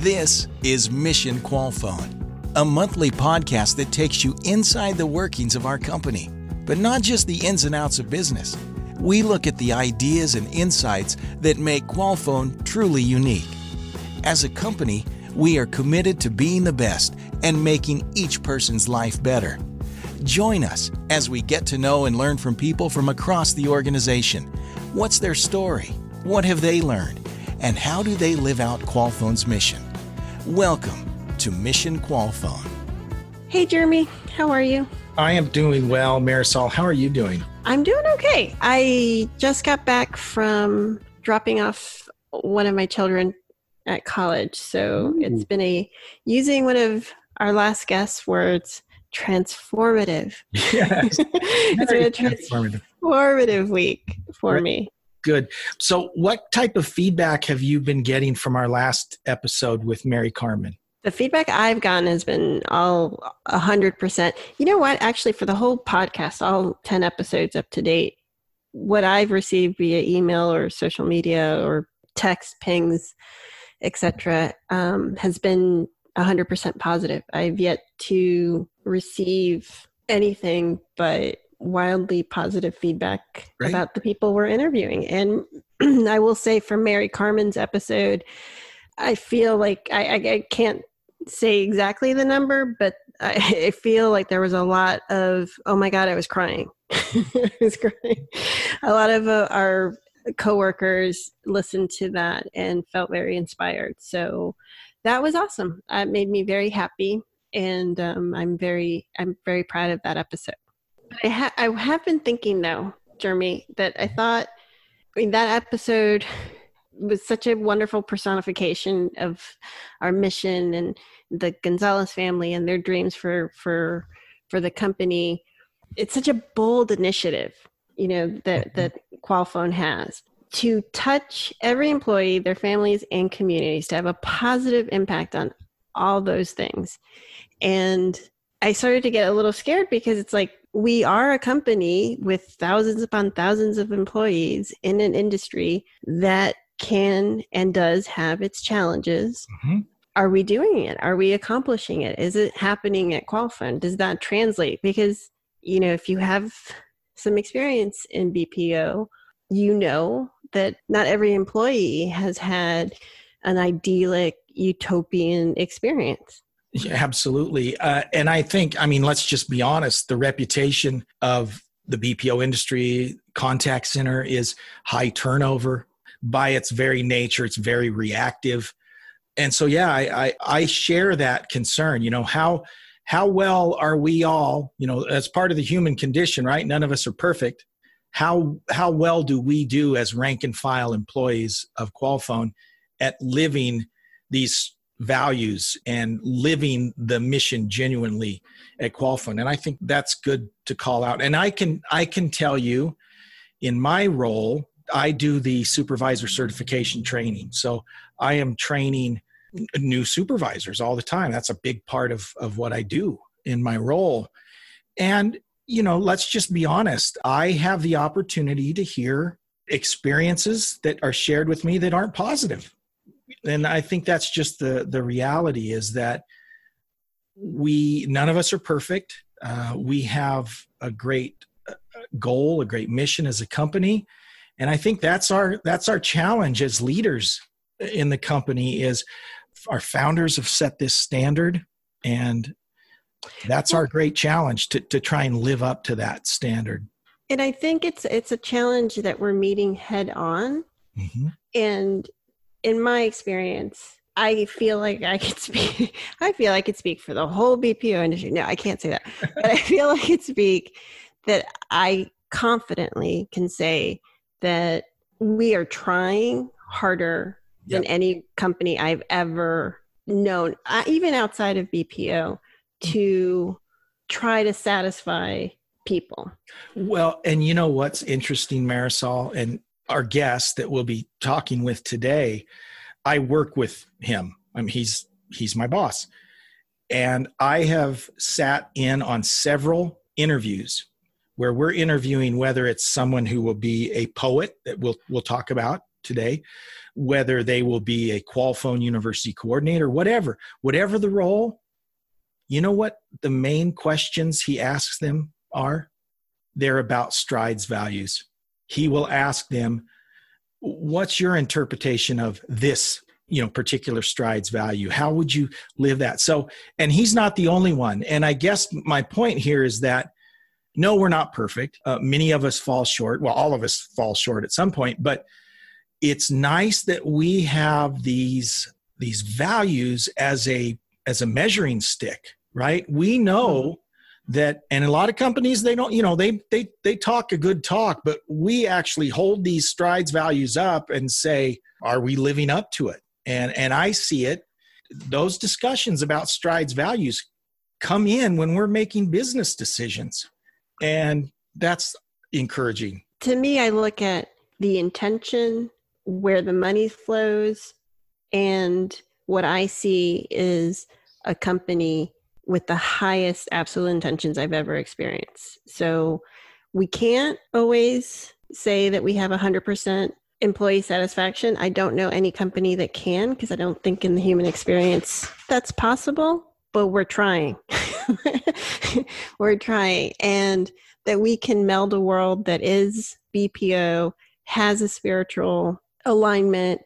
This is Mission Qualfon, a monthly podcast that takes you inside the workings of our company, but not just the ins and outs of business. We look at the ideas and insights that make Qualfon truly unique. As a company, we are committed to being the best and making each person's life better. Join us as we get to know and learn from people from across the organization. What's their story? What have they learned? And how do they live out Qualfon's mission? Welcome to Mission Qualfon. Hey, Jeremy, how are you? I am doing well, Marisol. How are you doing? I'm doing okay. I just got back from dropping off one of my children at college. So Ooh. it's been a using one of our last guest words, transformative. Yes. it's been a transformative. transformative week for right. me. Good. So, what type of feedback have you been getting from our last episode with Mary Carmen? The feedback I've gotten has been all 100%. You know what? Actually, for the whole podcast, all 10 episodes up to date, what I've received via email or social media or text pings, etc., um, has been 100% positive. I've yet to receive anything but wildly positive feedback about the people we're interviewing. And I will say for Mary Carmen's episode, I feel like I, I, I can't say exactly the number, but I, I, feel like there was a lot of, oh my God, I was crying. I was crying. A lot of uh, our coworkers listened to that and felt very inspired. So that was awesome. It made me very happy. And um, I'm very, I'm very proud of that episode. I, ha- I have been thinking though, Jeremy, that I thought I mean, that episode was such a wonderful personification of our mission and the Gonzalez family and their dreams for for for the company. It's such a bold initiative, you know, that mm-hmm. that Qualfon has to touch every employee, their families, and communities to have a positive impact on all those things. And I started to get a little scared because it's like we are a company with thousands upon thousands of employees in an industry that can and does have its challenges. Mm-hmm. Are we doing it? Are we accomplishing it? Is it happening at Qualfon? Does that translate? Because, you know, if you have some experience in BPO, you know that not every employee has had an idyllic utopian experience. Yeah, absolutely. Uh, and I think, I mean, let's just be honest the reputation of the BPO industry, contact center is high turnover. By its very nature, it's very reactive. And so, yeah, I, I, I share that concern. You know, how, how well are we all, you know, as part of the human condition, right? None of us are perfect. How, how well do we do as rank and file employees of Qualfon at living these values and living the mission genuinely at Qualfon. And I think that's good to call out. And I can I can tell you in my role, I do the supervisor certification training. So I am training new supervisors all the time. That's a big part of, of what I do in my role. And, you know, let's just be honest. I have the opportunity to hear experiences that are shared with me that aren't positive and I think that's just the the reality is that we none of us are perfect. Uh, we have a great uh, goal, a great mission as a company, and I think that's our that's our challenge as leaders in the company. Is our founders have set this standard, and that's our great challenge to to try and live up to that standard. And I think it's it's a challenge that we're meeting head on. Mm-hmm. And in my experience, I feel like I could speak. I feel I could speak for the whole BPO industry. No, I can't say that, but I feel like I could speak that I confidently can say that we are trying harder yep. than any company I've ever known, uh, even outside of BPO, to try to satisfy people. Well, and you know what's interesting, Marisol, and our guest that we'll be talking with today, I work with him. I mean, he's he's my boss, and I have sat in on several interviews where we're interviewing whether it's someone who will be a poet that we'll we'll talk about today, whether they will be a Qualfon University coordinator, whatever, whatever the role, you know what the main questions he asks them are? They're about Stride's values. He will ask them, what's your interpretation of this you know particular strides value? How would you live that? So and he's not the only one. And i guess my point here is that no we're not perfect. Uh, many of us fall short. Well all of us fall short at some point but it's nice that we have these these values as a as a measuring stick right? We know that and a lot of companies they don't you know they they they talk a good talk but we actually hold these strides values up and say are we living up to it? And and i see it. Those discussions about strides values come in when we're making business decisions. And that's encouraging. To me i look at the intention where the money flows and what i see is a company with the highest absolute intentions I've ever experienced. So we can't always say that we have 100% employee satisfaction. I don't know any company that can because I don't think in the human experience that's possible, but we're trying. we're trying. And that we can meld a world that is BPO, has a spiritual alignment,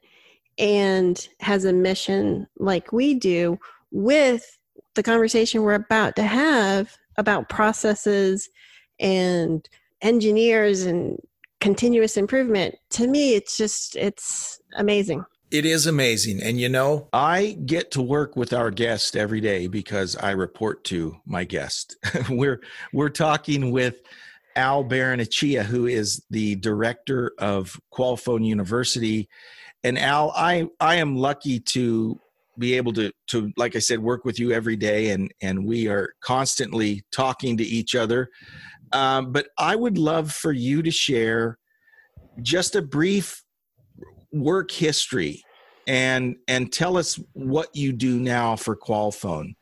and has a mission like we do with the conversation we're about to have about processes and engineers and continuous improvement to me it's just it's amazing. It is amazing. And you know i get to work with our guest every day because i report to my guest. We're we're talking with al Barrenechea, who is the director of Qualfon university. And al i i am lucky to be able to to like I said work with you every day and and we are constantly talking to each other. Um, but I would love for you to share just a brief work history and and tell us what you do now for Qualfon.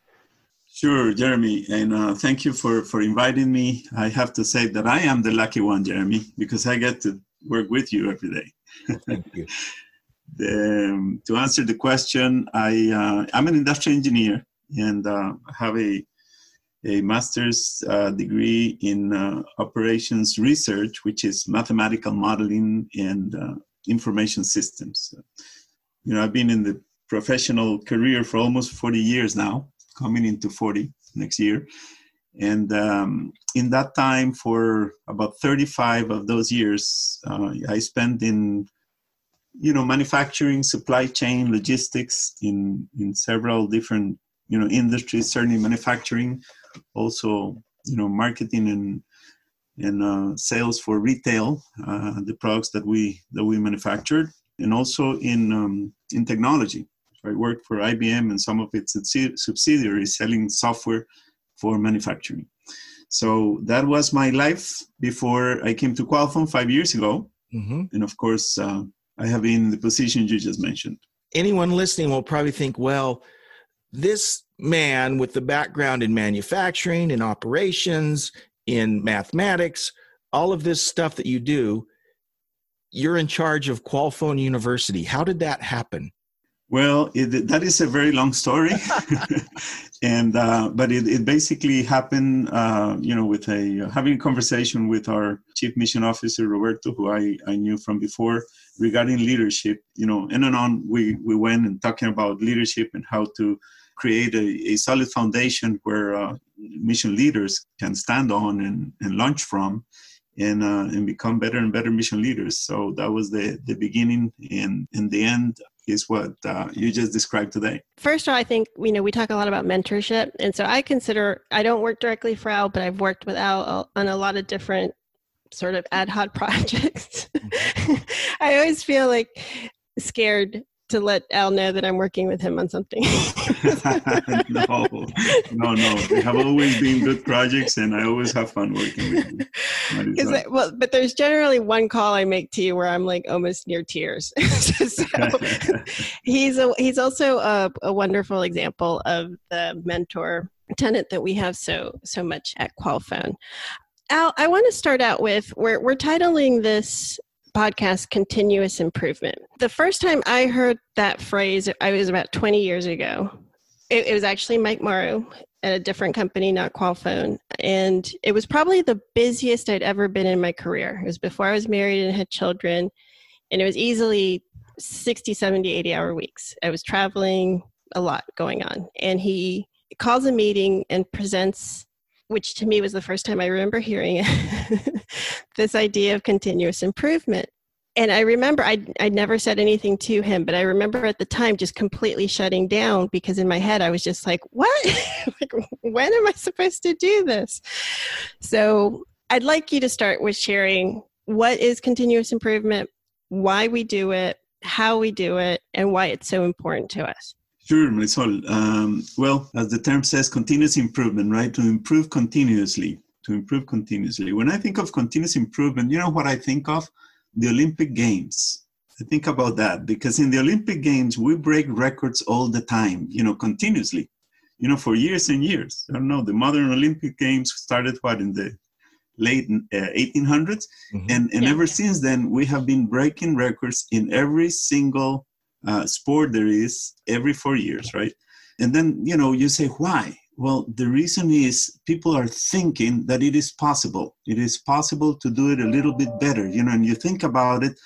Sure, Jeremy, and uh, thank you for for inviting me. I have to say that I am the lucky one, Jeremy, because I get to work with you every day. thank you. Um, to answer the question, I, uh, I'm an industrial engineer and uh, have a, a master's uh, degree in uh, operations research, which is mathematical modeling and uh, information systems. You know, I've been in the professional career for almost 40 years now, coming into 40 next year. And um, in that time, for about 35 of those years, uh, I spent in you know manufacturing supply chain logistics in in several different you know industries certainly manufacturing also you know marketing and and uh, sales for retail uh, the products that we that we manufactured and also in um, in technology. I worked for ibm and some of its subsidiaries selling software for manufacturing. So that was my life before i came to Qualfon five years ago. Mm-hmm. and of course uh, I have in the positions you just mentioned. Anyone listening will probably think, well, this man with the background in manufacturing, in operations, in mathematics, all of this stuff that you do, you're in charge of Qualfon University. How did that happen? Well, it, that is a very long story, and uh, but it, it basically happened, uh, you know, with a uh, having a conversation with our chief mission officer Roberto, who I, I knew from before, regarding leadership. You know, in and on we we went and talking about leadership and how to create a, a solid foundation where uh, mission leaders can stand on and, and launch from and uh, and become better and better mission leaders. So that was the the beginning, and in the end, is what uh, you just described today. First of all, I think you know we talk a lot about mentorship, and so I consider I don't work directly for Al, but I've worked with Al on a lot of different sort of ad hoc projects. Mm-hmm. I always feel like scared to let Al know that I'm working with him on something. no, no, no. They have always been good projects, and I always have fun working with you. Right. Uh, well, but there's generally one call I make to you where I'm like almost near tears. so he's a he's also a, a wonderful example of the mentor tenant that we have so so much at Qualfon. Al, I want to start out with we're we're titling this podcast, continuous improvement. The first time I heard that phrase, I was about 20 years ago. It, it was actually Mike Morrow at a different company, not Qualfon. And it was probably the busiest I'd ever been in my career. It was before I was married and had children. And it was easily 60, 70, 80 hour weeks. I was traveling, a lot going on. And he calls a meeting and presents, which to me was the first time I remember hearing it, this idea of continuous improvement. And I remember I I never said anything to him, but I remember at the time just completely shutting down because in my head I was just like, "What? like, when am I supposed to do this?" So I'd like you to start with sharing what is continuous improvement, why we do it, how we do it, and why it's so important to us. Sure, Marisol. Um, well, as the term says, continuous improvement, right? To improve continuously, to improve continuously. When I think of continuous improvement, you know what I think of? The Olympic Games. I think about that because in the Olympic Games, we break records all the time, you know, continuously, you know, for years and years. I don't know, the modern Olympic Games started what in the late uh, 1800s. Mm-hmm. And, and yeah, ever yeah. since then, we have been breaking records in every single uh, sport there is every four years, right? And then, you know, you say, why? Well, the reason is people are thinking that it is possible. It is possible to do it a little bit better, you know, and you think about it,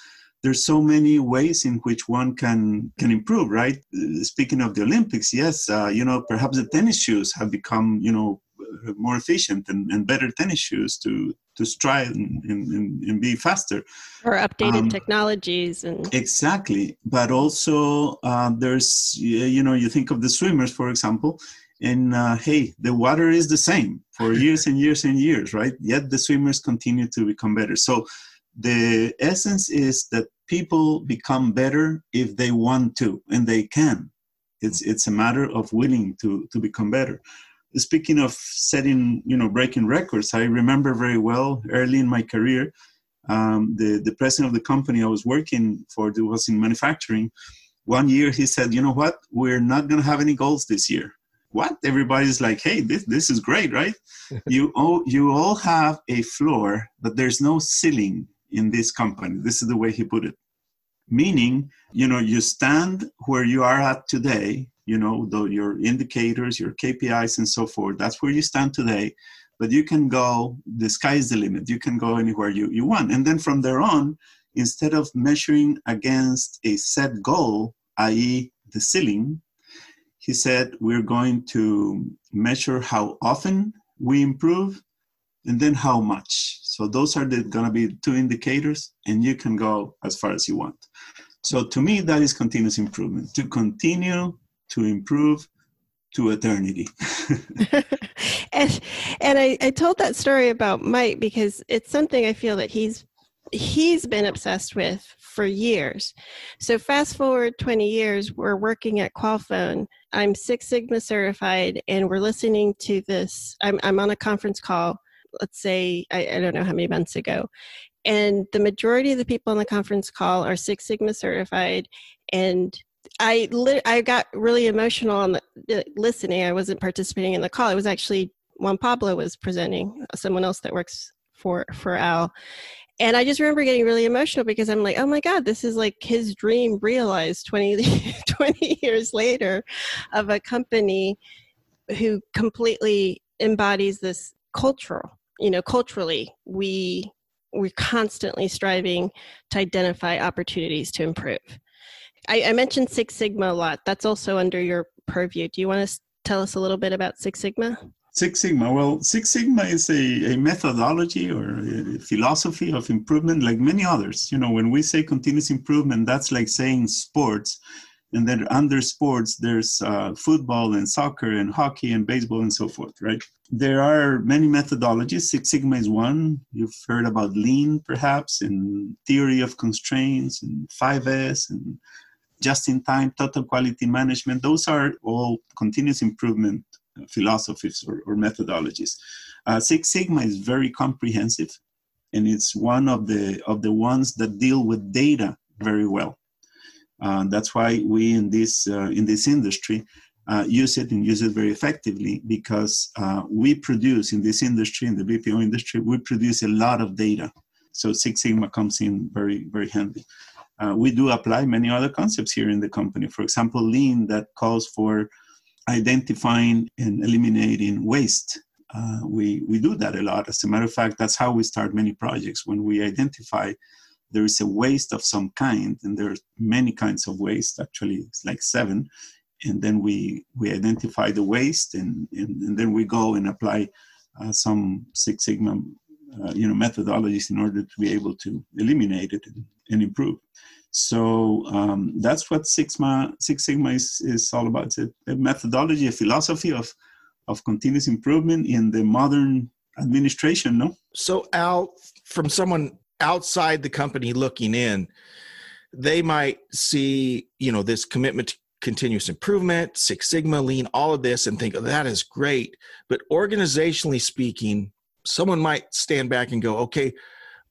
there's so many ways in which one can can improve right speaking of the olympics yes uh, you know perhaps the tennis shoes have become you know more efficient and, and better tennis shoes to to strive and, and, and be faster. Or updated um, technologies and exactly. But also uh, there's you know you think of the swimmers for example and uh, hey the water is the same for years and years and years right? Yet the swimmers continue to become better. So the essence is that people become better if they want to and they can. It's it's a matter of willing to to become better speaking of setting, you know, breaking records, I remember very well early in my career, um, the, the president of the company I was working for was in manufacturing. One year he said, you know what, we're not going to have any goals this year. What? Everybody's like, hey, this, this is great, right? you, all, you all have a floor, but there's no ceiling in this company. This is the way he put it. Meaning, you know, you stand where you are at today you know the, your indicators your kpis and so forth. That's where you stand today. But you can go the sky is the limit. You can go anywhere you, you want. And then from there on instead of measuring against a set goal i.e the ceiling he said we're going to measure how often we improve and then how much. So those are going to be two indicators and you can go as far as you want. So to me that is continuous improvement. To continue to improve to eternity. and and I, I told that story about Mike because it's something I feel that he's he's been obsessed with for years. So fast forward 20 years, we're working at Qualfon. I'm Six Sigma certified and we're listening to this. I'm, I'm on a conference call, let's say, I, I don't know how many months ago. And the majority of the people on the conference call are Six Sigma certified and I li- I got really emotional on the, uh, listening. I wasn't participating in the call. It was actually Juan Pablo was presenting, someone else that works for for Al. And I just remember getting really emotional because I'm like, oh my God, this is like his dream realized 20, 20 years later of a company who completely embodies this cultural, you know, culturally, we we're constantly striving to identify opportunities to improve. I, I mentioned Six Sigma a lot. That's also under your purview. Do you want to tell us a little bit about Six Sigma? Six Sigma. Well, Six Sigma is a, a methodology or a philosophy of improvement, like many others. You know, when we say continuous improvement, that's like saying sports. And then under sports, there's uh, football and soccer and hockey and baseball and so forth, right? There are many methodologies. Six Sigma is one. You've heard about lean, perhaps, and theory of constraints and 5S and just in time, total quality management, those are all continuous improvement philosophies or, or methodologies. Uh, Six Sigma is very comprehensive and it's one of the, of the ones that deal with data very well. Uh, that's why we in this, uh, in this industry uh, use it and use it very effectively because uh, we produce in this industry, in the BPO industry, we produce a lot of data. So Six Sigma comes in very, very handy. Uh, we do apply many other concepts here in the company. For example, lean that calls for identifying and eliminating waste. Uh, we, we do that a lot. As a matter of fact, that's how we start many projects. When we identify there is a waste of some kind, and there are many kinds of waste, actually, it's like seven. And then we, we identify the waste, and, and, and then we go and apply uh, some Six Sigma uh, you know, methodologies in order to be able to eliminate it and, improve. So um, that's what Sigma, Six Sigma is, is all about. It's a, a, methodology, a philosophy of, of continuous improvement in the modern administration, no? So Al, from someone outside the company looking in, they might see, you know, this commitment to continuous improvement, Six Sigma, lean, all of this and think, oh, that is great. But organizationally speaking, someone might stand back and go, okay,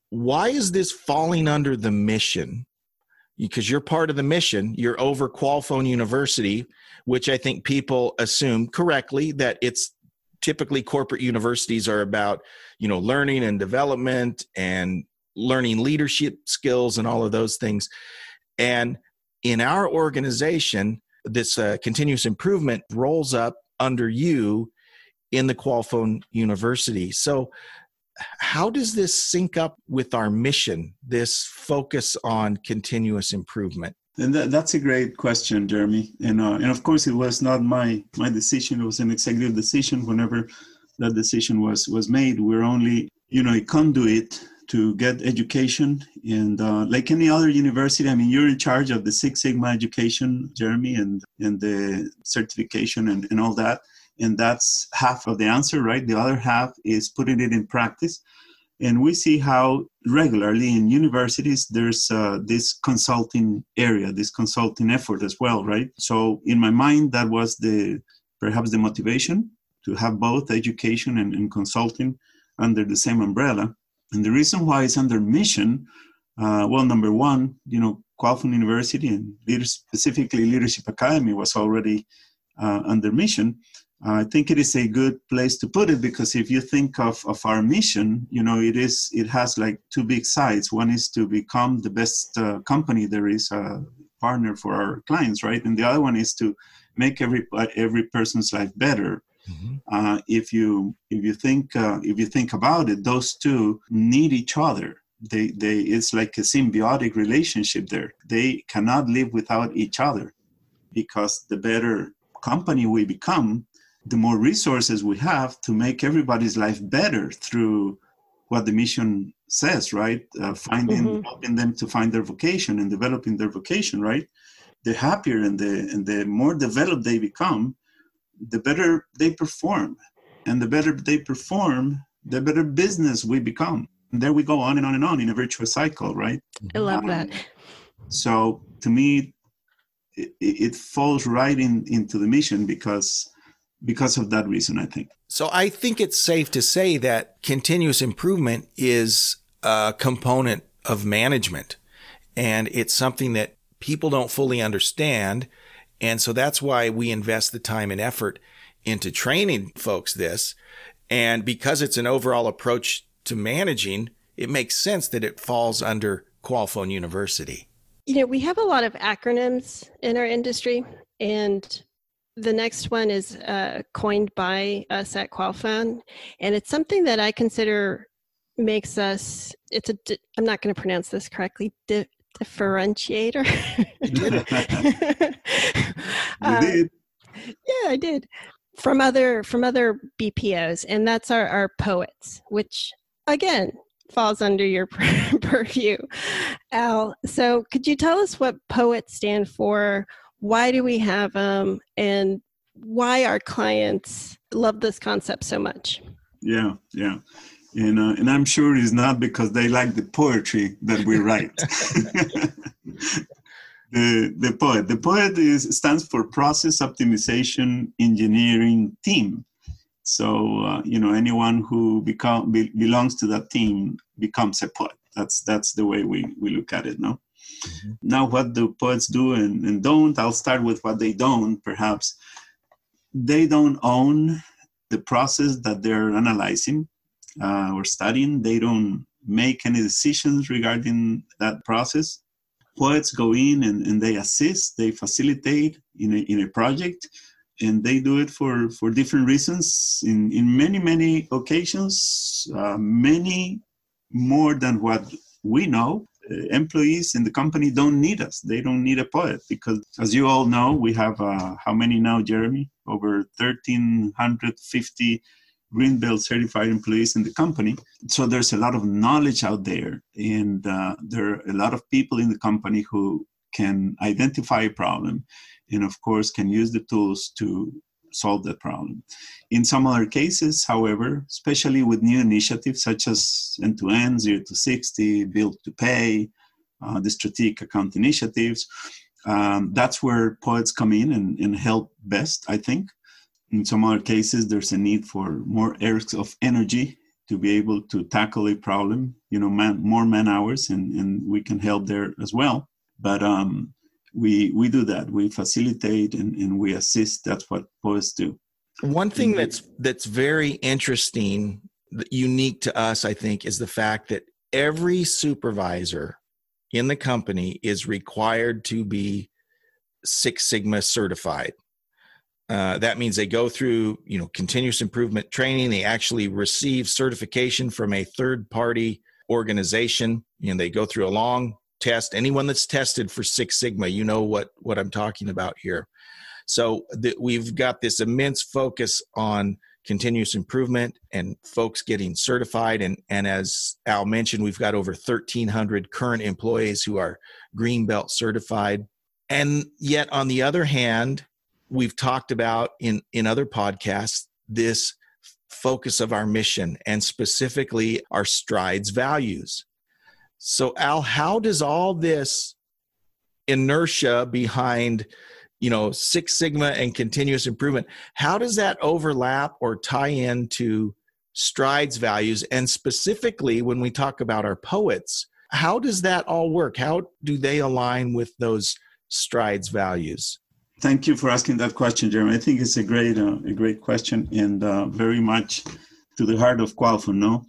why is this falling under the mission? because you're part of the mission. You're over Qualfon University, which I think people assume correctly that it's typically corporate universities are about, you know, learning and development and learning leadership skills and all of those things. And in our organization, this uh, continuous improvement rolls up under you in the Qualfon University. So how does this sync up with our mission, this focus on continuous improvement? And that, that's a great question, Jeremy. And, uh, and of course, it was not my, my decision. It was an executive decision. Whenever that decision was, was made, we're only, you know, a conduit to get education. And uh, like any other university, I mean, you're in charge of the Six Sigma education, Jeremy, and, and the certification and, and all that and that's half of the answer right? The other half is putting it in practice. And we see how regularly in universities there's uh, this consulting area this consulting effort as well right? So in my mind that was the perhaps the motivation to have both education and, and consulting under the same umbrella. And the reason why it's under mission uh, well number one you know Qualfon University and specifically Leadership Academy was already uh, under mission I think it is a good place to put it because if you think of, of our mission, you know, it is it has like two big sides. One is to become the best uh, company there is a partner for our clients, right? And the other one is to make every every person's life better. Mm-hmm. Uh, if you if you think uh, if you think about it, those two need each other. They they it's like a symbiotic relationship there. They cannot live without each other because the better company we become the more resources we have to make everybody's life better through what the mission says, right? Uh, finding, mm-hmm. helping them to find their vocation and developing their vocation, right? The happier and the and the more developed they become, the better they perform, and the better they perform, the better business we become. And there we go on and on and on in a virtuous cycle, right? I love that. So to me, it, it falls right in into the mission because because of that reason, I think. So I think it's safe to say that continuous improvement is a component of management and it's something that people don't fully understand. And so that's why we invest the time and effort into training folks this. And because it's an overall approach to managing, it makes sense that it falls under Qualfon University. You know, we have a lot of acronyms in our industry, and the next one is uh, coined by us at Qualfon, and it's something that I consider makes us. It's a. I'm not going to pronounce this correctly. Di- differentiator. uh, did. Yeah, I did. From other from other BPOs, and that's our our poets, which again falls under your purview, Al. So, could you tell us what poets stand for? Why do we have them and why our clients love this concept so much. Yeah yeah. And uh, and i'm sure it's not because they like the poetry that we write. The the poet. The poet is stands for process optimization engineering team. So uh, you know anyone who become be, belongs to that team becomes a poet. That's that's the way we we look at it no Mm-hmm. Now, what do poets do and, and don't? I'll start with what they don't, perhaps. They don't own the process that they're analyzing uh, or studying. They don't make any decisions regarding that process. Poets go in and, and they assist, they facilitate in a, in a project, and they do it for, for different reasons. In, in many, many occasions, uh, many more than what we know. Uh, employees in the company don't need us. They don't need a poet because, as you all know, we have uh, how many now, Jeremy? Over 1,350 Greenbelt certified employees in the company. So there's a lot of knowledge out there, and uh, there are a lot of people in the company who can identify a problem, and of course can use the tools to solve that problem. In some other cases, however, especially with new initiatives such as end-to-end, zero to 60, build to pay, uh, the strategic account initiatives, um, that's where poets come in and, and help best, I think in some other cases, there's a need for more areas of energy to be able to tackle a problem, you know, man, more man hours, and, and we can help there as well. But um, we, we do that. We facilitate and, and we assist. That's what poets do. One thing that's that's very interesting, unique to us, I think, is the fact that every supervisor in the company is required to be Six Sigma certified. Uh, that means they go through you know continuous improvement training they actually receive certification from a third party organization and they go through a long test anyone that's tested for six sigma you know what what i'm talking about here. So we've got this immense focus on continuous improvement and folks getting certified. And and as al mentioned we've got over 1300 current employees who are green belt certified. And yet on the other hand we've talked about in in other podcasts this focus of our mission and specifically our strides values so al how does all this inertia behind you know six sigma and continuous improvement how does that overlap or tie into strides values? And specifically when we talk about our poets how does that all work? How do they align with those strides values? Thank you for asking that question, Jeremy. I think it's a great, uh, a great question, and uh, very much to the heart of Qualfon, no,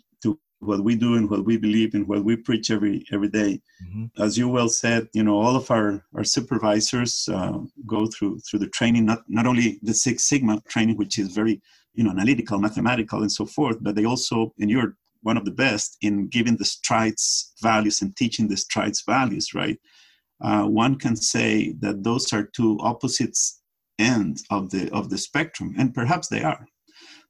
what we do and what we believe and what we preach every every day. Mm-hmm. As you well said, you know, all of our our supervisors uh, go through through the training, not not only the Six Sigma training, which is very you know analytical, mathematical, and so forth, but they also, and you're one of the best in giving the strides values and teaching the strides values, right? uh, one can say that those are two opposite ends of the of the spectrum, and perhaps they are.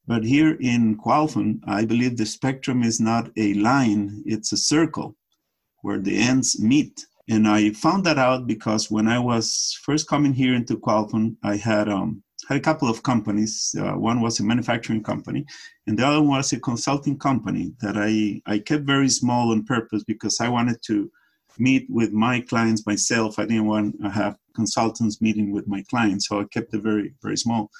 But here in Qualfon, I believe the spectrum is not a line; it's a circle where the ends meet. And I found that out because when I was first coming here into Qualfon, I had um, had a couple of companies. Uh, one was a manufacturing company, and the other one was a consulting company that I, I kept very small on purpose because I wanted to meet with my clients myself. I didn't want to have consultants meeting with my clients, so I kept it very, very small.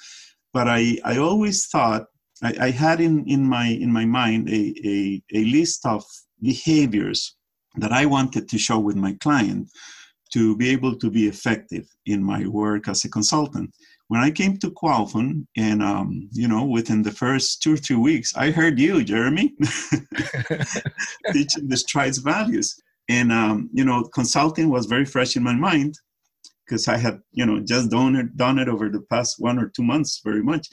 But I, I always thought I, I had in, in my in my mind a, a, a list of behaviors that I wanted to show with my client to be able to be effective in my work as a consultant. When I came to Qualfon, and um, you know, within the first two or three weeks, I heard you, Jeremy, teaching the strides values and um, you know consulting was very fresh in my mind because i had you know just done it done it over the past one or two months very much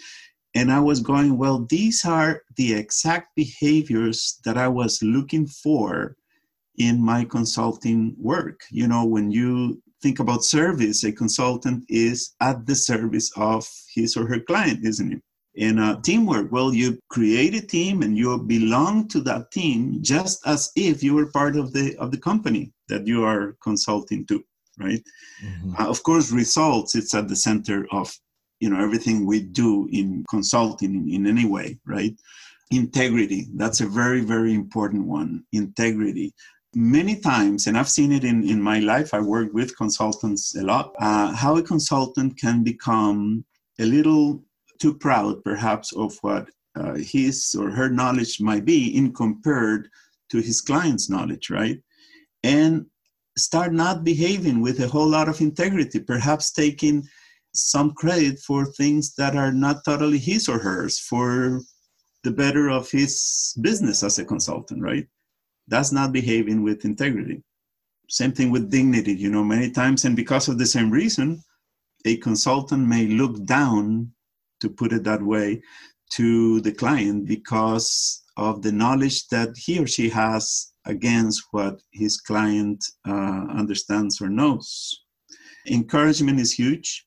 and i was going well these are the exact behaviors that i was looking for in my consulting work. You know when you think about service a consultant is at the service of his or her client isn't it? In uh, teamwork well you create a team and you belong to that team just as if you were part of the of the company that you are consulting to right? Mm-hmm. uh, of course results it's at the center of you know everything we do in consulting in, in any way right integrity that's a very very important one integrity many times and i've seen it in, in my life i work with consultants a lot uh, how a consultant can become a little too proud, perhaps, of what uh, his or her knowledge might be in compared to his client's knowledge, right? And start not behaving with a whole lot of integrity, perhaps taking some credit for things that are not totally his or hers for the better of his business as a consultant, right? that's not behaving with integrity. Same thing with dignity, you know, many times, and because of the same reason, a consultant may look down, to put it that way, to the client because of the knowledge that he or she has against what his client uh, understands or knows. Encouragement is huge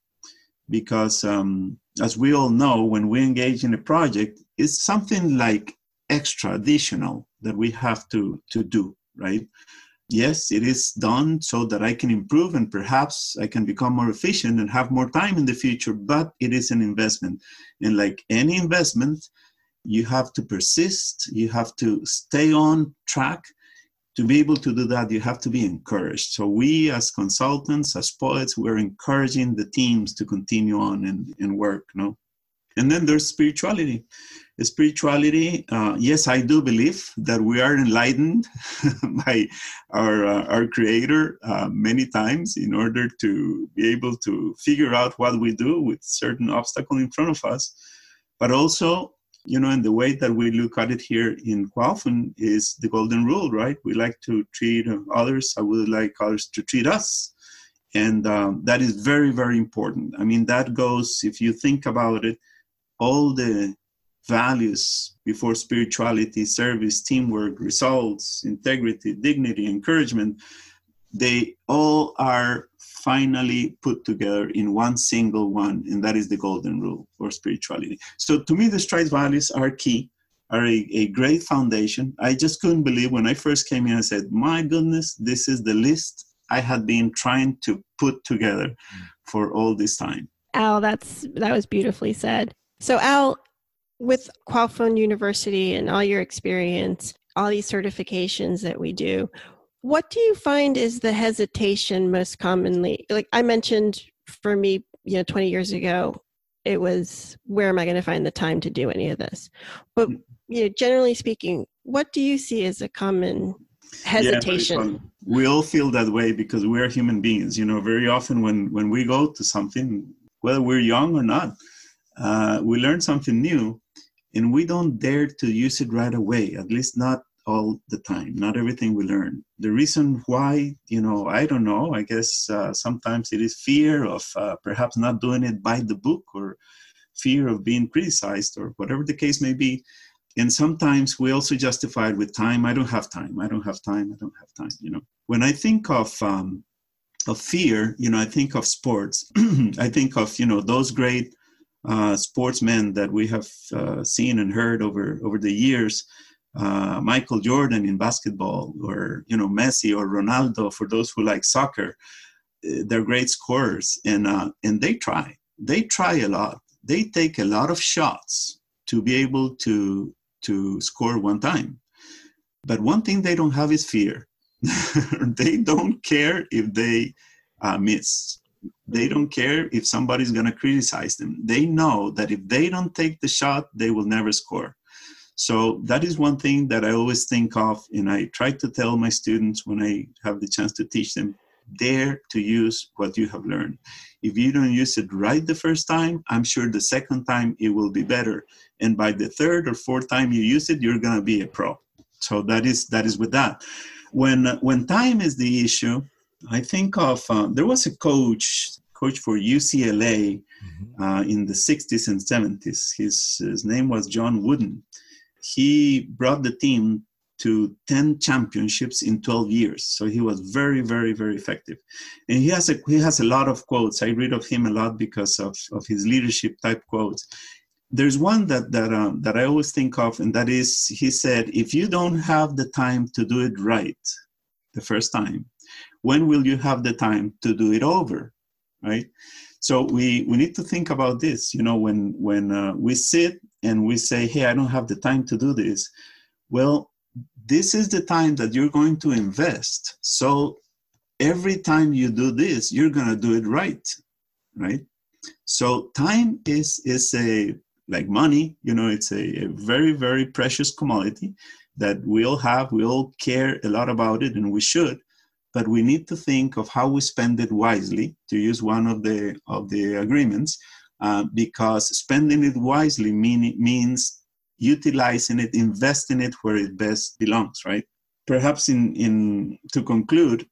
because, um, as we all know, when we engage in a project, it's something like extra, additional that we have to, to do, right? Yes, it is done so that I can improve and perhaps I can become more efficient and have more time in the future, but it is an investment. And like any investment, you have to persist, you have to stay on track. To be able to do that, you have to be encouraged. So, we as consultants, as poets, we're encouraging the teams to continue on and, and work. No? And then there's spirituality spirituality uh, yes i do believe that we are enlightened by our uh, our creator uh, many times in order to be able to figure out what we do with certain obstacle in front of us but also you know and the way that we look at it here in Qualfon is the golden rule right? We like to treat others i would like others to treat us. And um, that is very very important. I mean that goes if you think about it all the values before spirituality, service, teamwork, results, integrity, dignity, encouragement, they all are finally put together in one single one, and that is the golden rule for spirituality. So to me, the Strides values are key, are a, a great foundation. I just couldn't believe when I first came in, I said, my goodness, this is the list I had been trying to put together for all this time. Al, that's that was beautifully said. So Al, with Qualfon University and all your experience, all these certifications that we do, what do you find is the hesitation most commonly? Like I mentioned for me, you know, 20 years ago, it was where am I going to find the time to do any of this? But you know, generally speaking, what do you see as a common hesitation? Yeah, we all feel that way because we're human beings. You know, very often when when we go to something, whether we're young or not, uh, we learn something new and we don't dare to use it right away at least not all the time. Not everything we learn. The reason why you know i don't know i guess uh, sometimes it is fear of uh, perhaps not doing it by the book or fear of being criticized or whatever the case may be. And sometimes we also justify it with time. I don't have time. I don't have time. I don't have time you know. When i think of um, of fear you know i think of sports. I think of you know those great uh, sportsmen that we have uh, seen and heard over over the years. Uh, Michael Jordan in basketball, or you know Messi or Ronaldo for those who like soccer, uh, they're great scorers, and uh, and they try. They try a lot. They take a lot of shots to be able to to score one time. But one thing they don't have is fear. they don't care if they uh, miss they don't care if somebody's going to criticize them. They know that if they don't take the shot, they will never score. So that is one thing that I always think of, and I try to tell my students when I have the chance to teach them dare to use what you have learned. If you don't use it right the first time, I'm sure the second time it will be better. And by the third or fourth time you use it, you're going to be a pro. So that is that is with that. When when time is the issue, I think of uh, there was a coach coach for UCLA mm-hmm. uh, in the 60s and 70s. His, his name was John Wooden. He brought the team to 10 championships in 12 years. So he was very, very, very effective. And he has a, he has a lot of quotes. I read of him a lot because of, of his leadership type quotes. There's one that, that, um, that I always think of, and that is he said, if you don't have the time to do it right the first time, when will you have the time to do it over right so we we need to think about this you know when when uh, we sit and we say hey i don't have the time to do this. Well this is the time that you're going to invest. So every time you do this you're going to do it right right? So time is is a like money you know it's a, a very very precious commodity that we all have we all care a lot about it and we should but we need to think of how we spend it wisely, to use one of the, of the agreements, uh, because spending it wisely mean, means utilizing it, investing it where it best belongs, right? perhaps in in to conclude,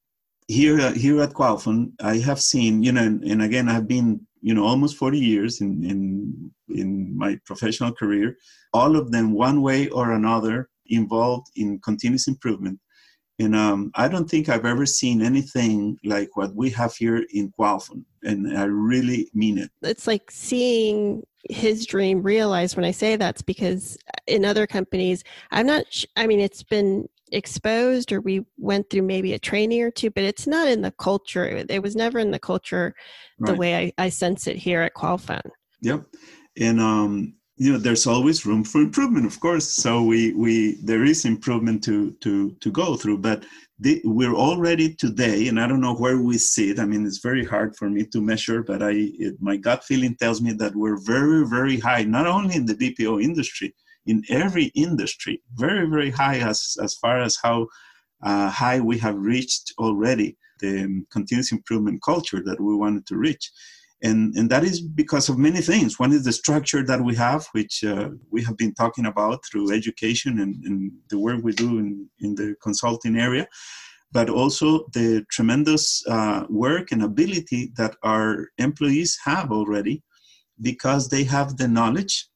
here here at Qualfon, I have seen you know, and, and again, I've been you know almost 40 years in in in my professional career, all of them one way or another involved in continuous improvement. And um, I don't think I've ever seen anything like what we have here in Qualfon. And I really mean it. It's like seeing his dream realized when I say that's because in other companies, I'm not, sh- I mean, it's been exposed or we went through maybe a training or two, but it's not in the culture. It was never in the culture the right. way I, I sense it here at Qualfon. Yep. And um, you know there's always room for improvement of course. So we we there is improvement to to to go through but the, we're already today and i don't know where we sit i mean it's very hard for me to measure but i it, my gut feeling tells me that we're very very high not only in the bpo industry in every industry very very high as as far as how uh, high we have reached already the um, continuous improvement culture that we wanted to reach and and that is because of many things. One is the structure that we have which uh, we have been talking about through education and, and, the work we do in, in the consulting area but also the tremendous uh, work and ability that our employees have already because they have the knowledge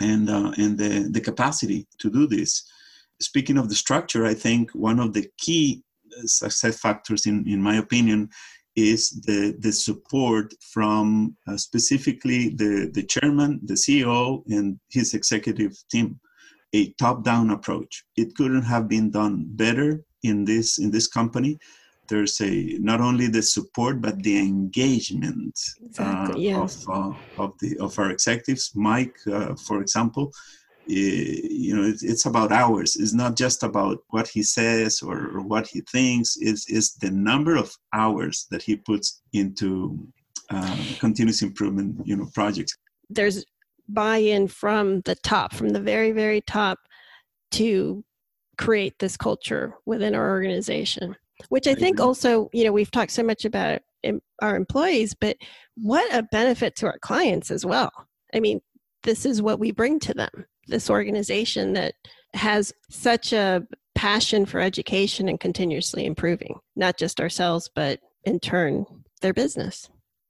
and uh, and the, the capacity to do this. Speaking of the structure i think one of the key success factors in, in my opinion is the, the support from uh, specifically the, the chairman, the CEO, and his executive team. A top-down approach. It couldn't have been done better in this in this company. There's a not only the support but the engagement exactly, uh, of uh, of the of our executives. Mike, uh, for example, you know it's about hours. It's not just about what he says or, what he thinks. It's, it's the number of hours that he puts into uh, continuous improvement you know projects. There's buy-in from the top from the very very top to create this culture within our organization which i, think also you know we've talked so much about our employees but what a benefit to our clients as well. I mean this is what we bring to them this organization that has such a passion for education and continuously improving, not just ourselves, but in turn, their business.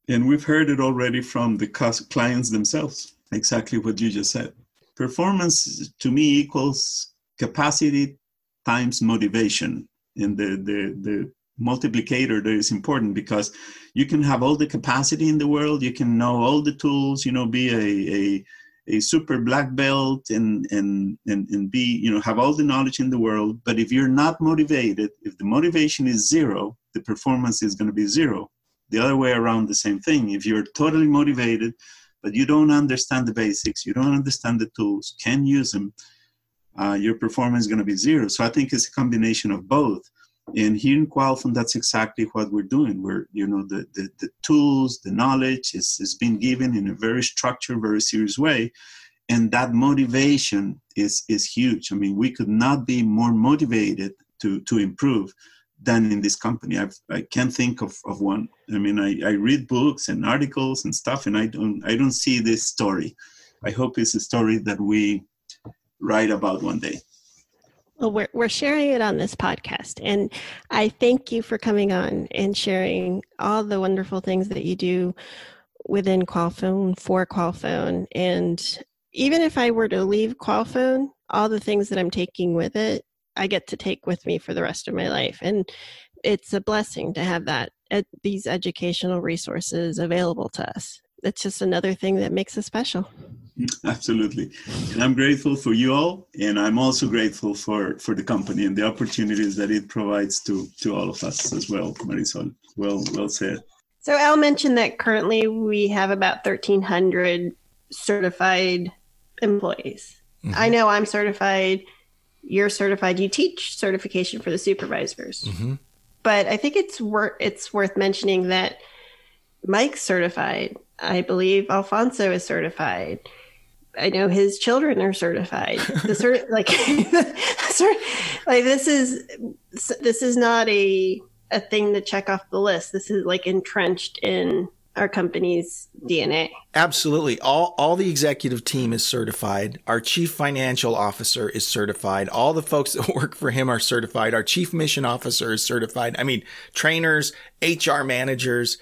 And we've heard it already from the clients themselves, exactly what you just said. Performance to me equals capacity times motivation. And the, the, the multiplicator there is important because you can have all the capacity in the world, you can know all the tools, you know, be a, a a super black belt and, and, and, and be, you know, have all the knowledge in the world. But if you're not motivated, if the motivation is zero, the performance is going to be zero. The other way around, the same thing. If you're totally motivated, but you don't understand the basics, you don't understand the tools, can use them, uh, your performance is going to be zero. So I think it's a combination of both and here in Qualfon, that's exactly what we're doing. We're, you know, the, the, the tools, the knowledge is, is being given in a very structured, very serious way. And that motivation is, is huge. I mean, we could not be more motivated to, to improve than in this company. I've, I can't think of, of one. I mean, I, I read books and articles and stuff, and I don't, I don't see this story. I hope it's a story that we write about one day. Well, we're, we're sharing it on this podcast. And I thank you for coming on and sharing all the wonderful things that you do within Qualfon for Qualfon. And even if I were to leave Qualfon, all the things that I'm taking with it, I get to take with me for the rest of my life. And it's a blessing to have that, these educational resources available to us. It's just another thing that makes us special. Absolutely. And I'm grateful for you all. And I'm also grateful for, for the company and the opportunities that it provides to, to all of us as well, Marisol. Well, well said. So Al mentioned that currently we have about 1,300 certified employees. Mm-hmm. I know I'm certified. You're certified. You teach certification for the supervisors. Mm-hmm. But I think it's worth it's worth mentioning that Mike's certified. I believe Alfonso is certified. I know his children are certified. The cert, like, like this is this is not a a thing to check off the list. This is like entrenched in our company's DNA. Absolutely. All all the executive team is certified. Our chief financial officer is certified. All the folks that work for him are certified. Our chief mission officer is certified. I mean, trainers, HR managers,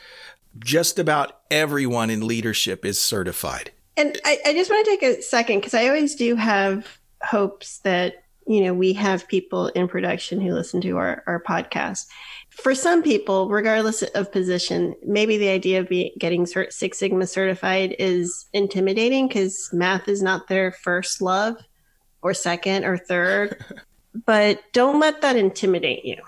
just about everyone in leadership is certified. And I, I just want to take a second because I always do have hopes that you know we have people in production who listen to our, our podcast. For some people regardless of position maybe the idea of be, getting cert- six sigma certified is intimidating because math is not their first love or second or third. But don't let that intimidate you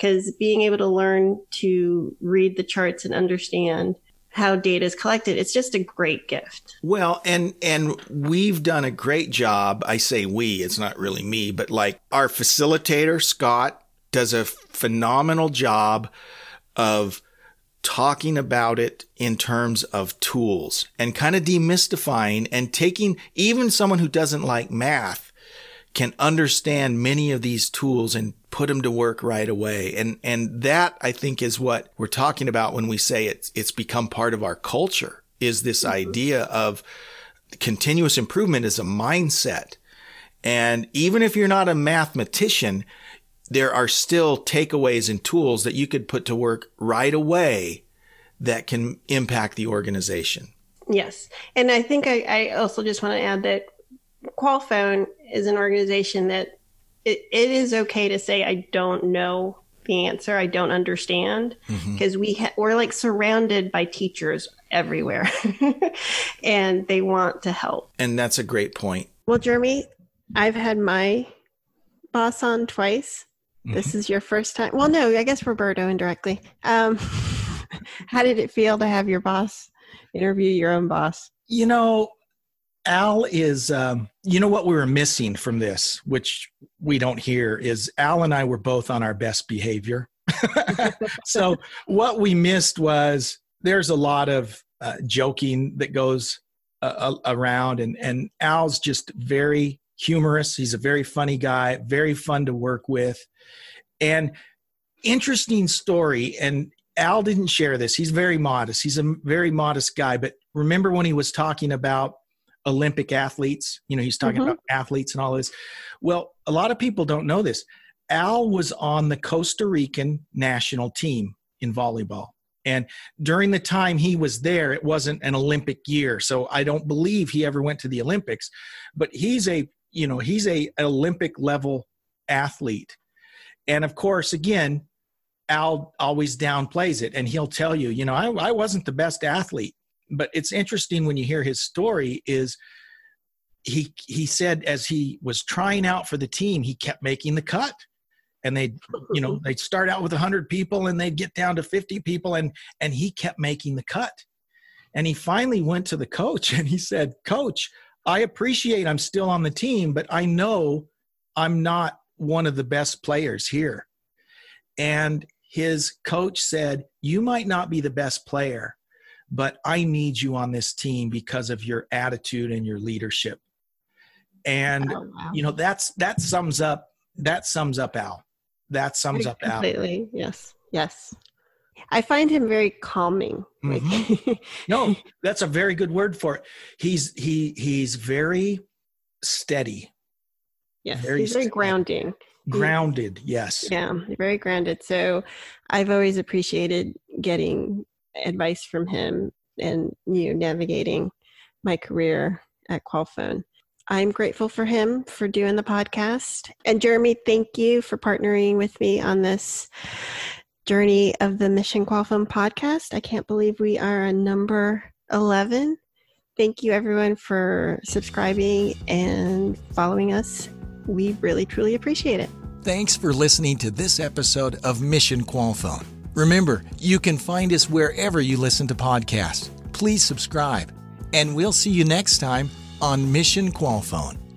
because being able to learn to read the charts and understand how data is collected it's just a great gift. Well and and we've done a great job. I say we it's not really me but like our facilitator scott does a phenomenal job of talking about it in terms of tools and kind of demystifying and taking even someone who doesn't like math can understand many of these tools and put them to work right away. And, and that I think is what we're talking about when we say it's, it's become part of our culture is this mm-hmm. idea of continuous improvement is a mindset. And even if you're not a mathematician, there are still takeaways and tools that you could put to work right away that can impact the organization. Yes. And I think I, I also just want to add that Qualfon is an organization that it, it is okay to say I don't know the answer. I don't understand because mm-hmm. we ha- we're like surrounded by teachers everywhere, and they want to help. And that's a great point. Well, Jeremy, I've had my boss on twice. Mm-hmm. This is your first time. Well, no, I guess Roberto indirectly. Um, how did it feel to have your boss interview your own boss? You know, Al is, um, you know, what we were missing from this, which we don't hear, is Al and I were both on our best behavior. so what we missed was there's a lot of uh, joking that goes uh, around, and and Al's just very humorous. He's a very funny guy, very fun to work with, and interesting story. And Al didn't share this. He's very modest. He's a very modest guy. But remember when he was talking about Olympic athletes. You know, he's talking mm-hmm. about athletes and all this. Well, a lot of people don't know this. Al was on the Costa Rican national team in volleyball. And during the time he was there, it wasn't an Olympic year. So I don't believe he ever went to the Olympics, but he's a, you know, he's a Olympic level athlete. And of course, again, Al always downplays it and he'll tell you, you know, I, I wasn't the best athlete but it's interesting when you hear his story is he he said as he was trying out for the team he kept making the cut. And they you know they'd start out with 100 people and they'd get down to 50 people and and he kept making the cut. And he finally went to the coach and he said coach i appreciate i'm still on the team but i know i'm not one of the best players here. And his coach said you might not be the best player but I need you on this team because of your attitude and your leadership. And oh, wow. you know that's that sums up that sums up Al. That sums up Al. Completely. Yes. Yes. I find him very calming. Mm-hmm. no, that's a very good word for it. He's he he's very steady. Yes, very he's very steady. grounding. Grounded, yes. Yeah, very grounded. So I've always appreciated getting advice from him and you navigating my career at Qualfon. I'm grateful for him for doing the podcast. And Jeremy, thank you for partnering with me on this journey of the Mission Qualfon podcast. I can't believe we are on number 11. Thank you, everyone, for subscribing and following us. We really, truly appreciate it. Thanks for listening to this episode of Mission Qualfon. Remember, you can find us wherever you listen to podcasts. Please subscribe, and we'll see you next time on Mission Qualfon.